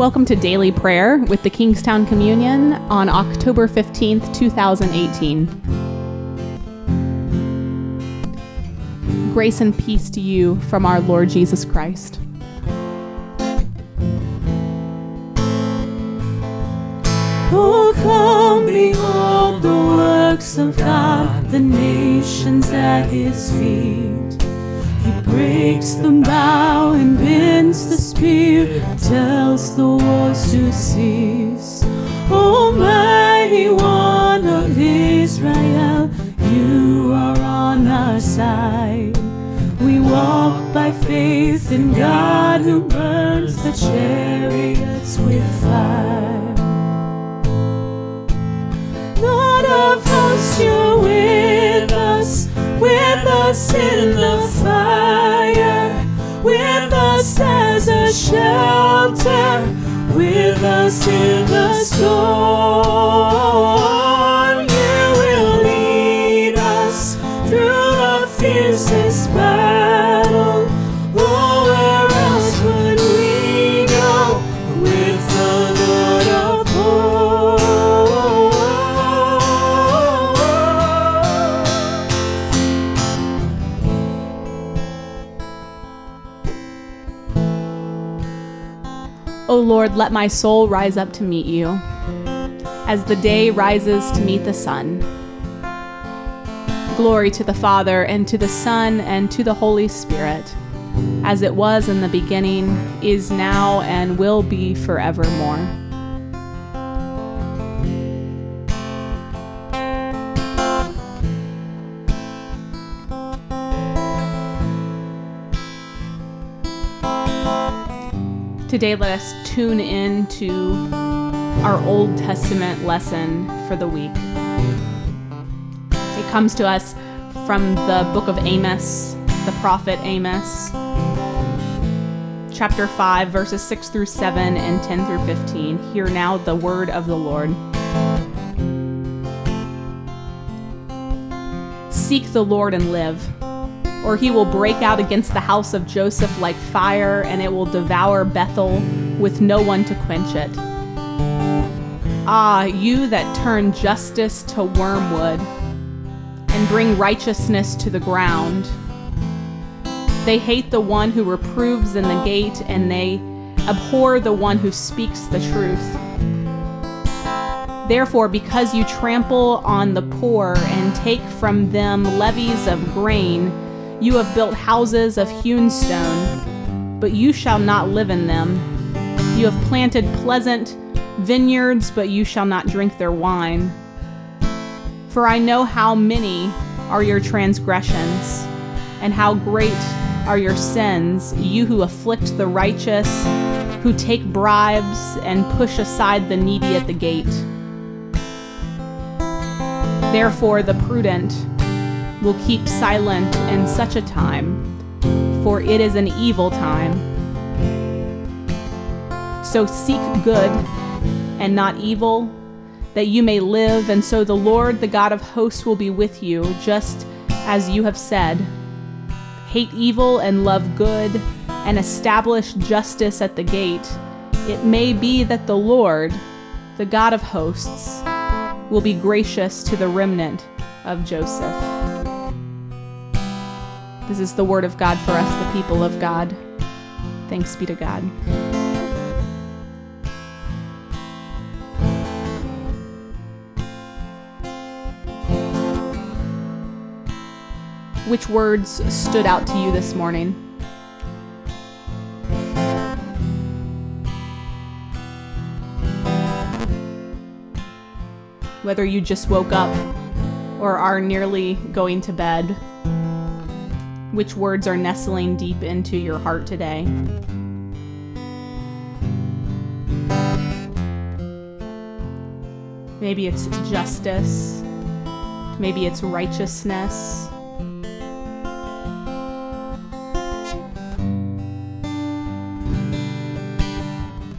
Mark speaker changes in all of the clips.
Speaker 1: Welcome to Daily Prayer with the Kingstown Communion on October 15th, 2018. Grace and peace to you from our Lord Jesus Christ.
Speaker 2: Oh, come behold the works of God, the nations at his feet. He breaks the bow and bends the spear, tells the wars to cease. Almighty One of Israel, you are on our side. We walk by faith in God who burns the chariots with fire. Us in the fire, with us as a shelter, with us in the storm. Lord,
Speaker 1: let my soul rise up to meet you, as the day rises to meet the sun. Glory to the Father, and to the Son, and to the Holy Spirit, as it was in the beginning, is now, and will be forevermore. Today, let us tune in to our Old Testament lesson for the week. It comes to us from the book of Amos, the prophet Amos, chapter 5, verses 6 through 7 and 10 through 15. Hear now the word of the Lord. Seek the Lord and live or he will break out against the house of Joseph like fire, and it will devour Bethel with no one to quench it. Ah, you that turn justice to wormwood and bring righteousness to the ground. They hate the one who reproves in the gate, and they abhor the one who speaks the truth. Therefore, because you trample on the poor and take from them levies of grain, you have built houses of hewn stone, but you shall not live in them. You have planted pleasant vineyards, but you shall not drink their wine. For I know how many are your transgressions, and how great are your sins, you who afflict the righteous, who take bribes, and push aside the needy at the gate. Therefore, the prudent will keep silent in such a time, for it is an evil time. So seek good and not evil, that you may live, and so the Lord, the God of hosts, will be with you, just as you have said. Hate evil and love good, and establish justice at the gate. It may be that the Lord, the God of hosts, will be gracious to the remnant of Joseph. This is the word of God for us, the people of God. Thanks be to God. Which words stood out to you this morning? Whether you just woke up or are nearly going to bed, which words are nestling deep into your heart today? Maybe it's justice. Maybe it's righteousness.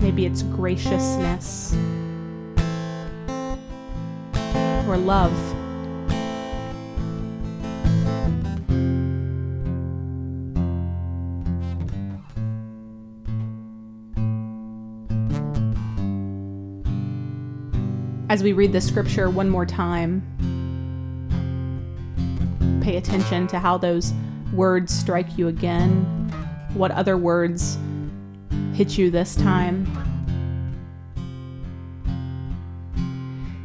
Speaker 1: Maybe it's graciousness or love. As we read the scripture one more time, pay attention to how those words strike you again. What other words hit you this time?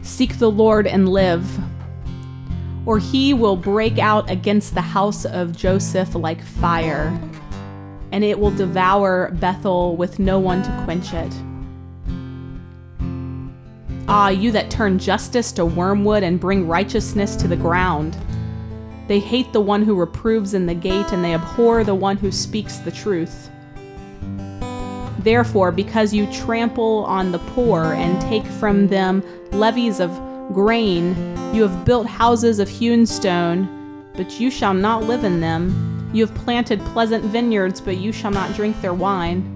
Speaker 1: Seek the Lord and live, or he will break out against the house of Joseph like fire, and it will devour Bethel with no one to quench it. Ah, you that turn justice to wormwood and bring righteousness to the ground. They hate the one who reproves in the gate, and they abhor the one who speaks the truth. Therefore, because you trample on the poor and take from them levies of grain, you have built houses of hewn stone, but you shall not live in them. You have planted pleasant vineyards, but you shall not drink their wine.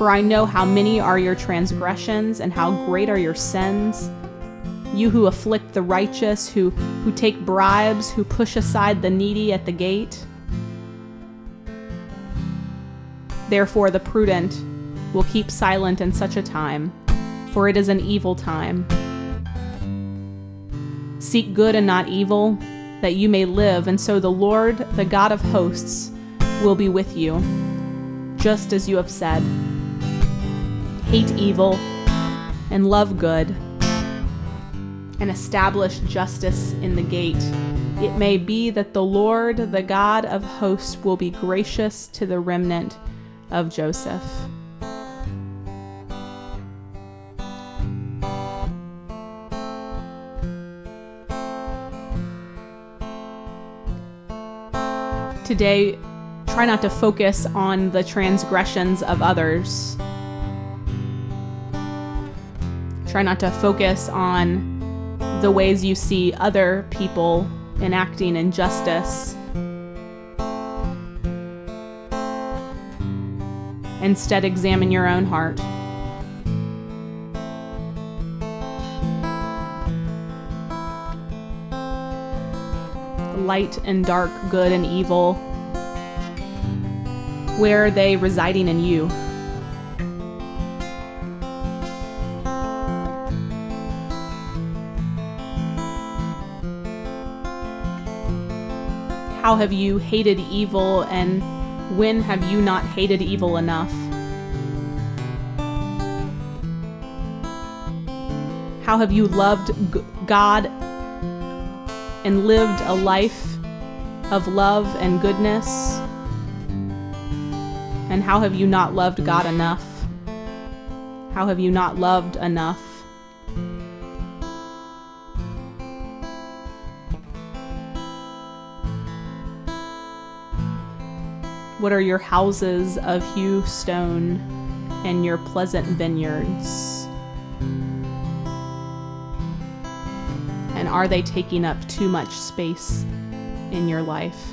Speaker 1: For I know how many are your transgressions, and how great are your sins. You who afflict the righteous, who, who take bribes, who push aside the needy at the gate. Therefore, the prudent will keep silent in such a time, for it is an evil time. Seek good and not evil, that you may live, and so the Lord, the God of hosts, will be with you, just as you have said. Hate evil and love good, and establish justice in the gate. It may be that the Lord, the God of hosts, will be gracious to the remnant of Joseph. Today, try not to focus on the transgressions of others. Try not to focus on the ways you see other people enacting injustice Instead, examine your own heart. Light and dark, good and evil. Where are they residing in you? How have you hated evil and when have you not hated evil enough? How have you loved God and lived a life of love and goodness? And how have you not loved God enough? How have you not loved enough? What are your houses of hew stone and your pleasant vineyards? And are they taking up too much space in your life?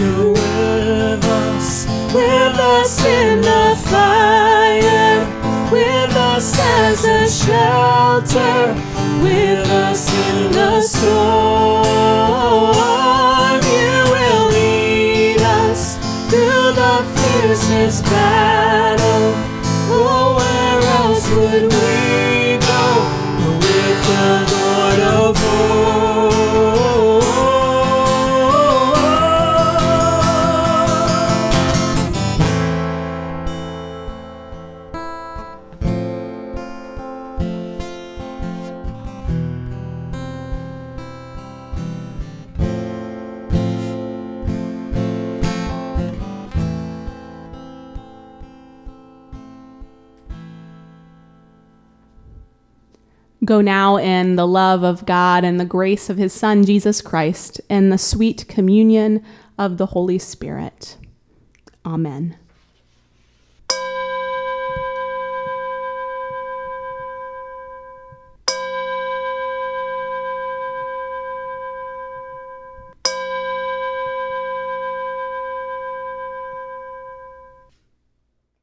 Speaker 2: With us, with us in the fire, with us as a shelter, with us in the storm. You will lead us the fiercest battle. Oh, where else would we
Speaker 1: Go now in the love of God and the grace of his Son, Jesus Christ, and the sweet communion of the Holy Spirit. Amen.